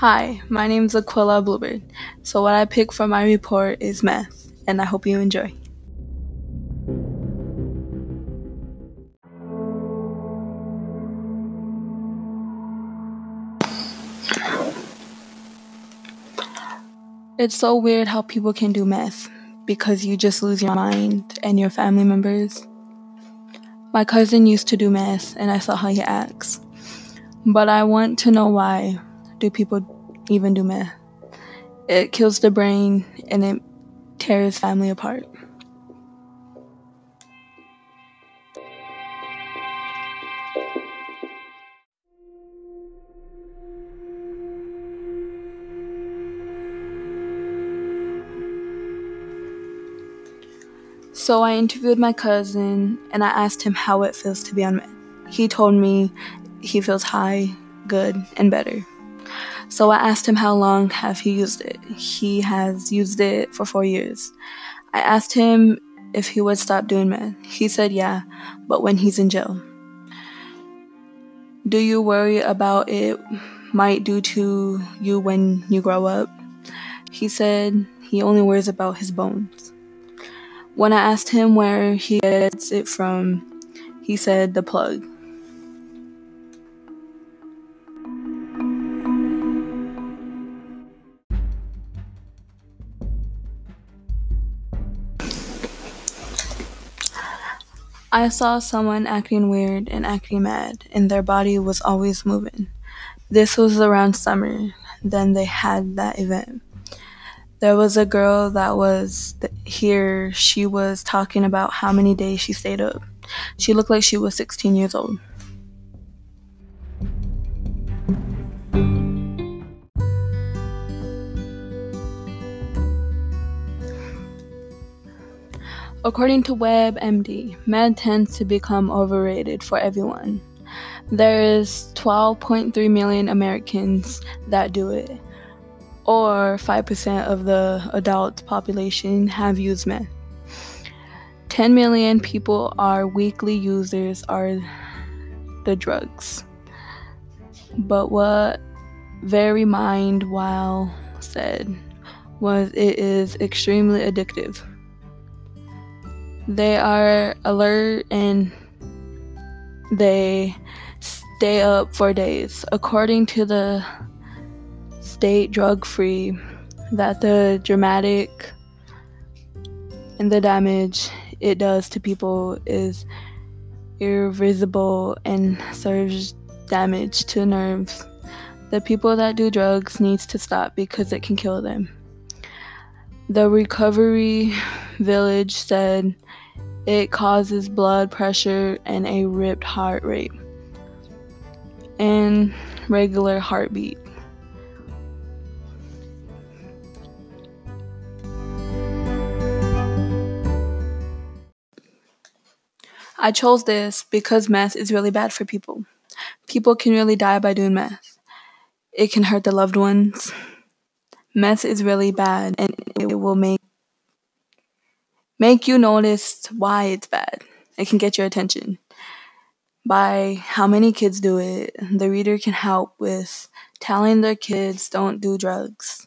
Hi, my name is Aquila Blue Bird. So what I picked for my report is meth, and I hope you enjoy. It's so weird how people can do meth because you just lose your mind and your family members. My cousin used to do meth, and I saw how he acts. But I want to know why do people even do meth? It kills the brain and it tears family apart. So I interviewed my cousin and I asked him how it feels to be on meth. He told me he feels high, good, and better. So I asked him how long have he used it. He has used it for 4 years. I asked him if he would stop doing meth. He said yeah, but when he's in jail. Do you worry about it might do to you when you grow up? He said he only worries about his bones. When I asked him where he gets it from, he said the plug. I saw someone acting weird and acting mad, and their body was always moving. This was around summer, then they had that event. There was a girl that was here. She was talking about how many days she stayed up. She looked like she was 16 years old. According to WebMD, med tends to become overrated for everyone. There is 12.3 million Americans that do it or 5% of the adult population have used meth. 10 million people are weekly users are the drugs. But what Very Mind Wow said was it is extremely addictive. They are alert and they stay up for days. According to the state drug free, that the dramatic and the damage it does to people is irreversible and serves damage to nerves. The people that do drugs needs to stop because it can kill them. The recovery village said it causes blood pressure and a ripped heart rate and regular heartbeat. I chose this because meth is really bad for people. People can really die by doing meth. It can hurt their loved ones. Meth is really bad and it will make make you notice why it's bad. It can get your attention. By how many kids do it, the reader can help with telling their kids don't do drugs.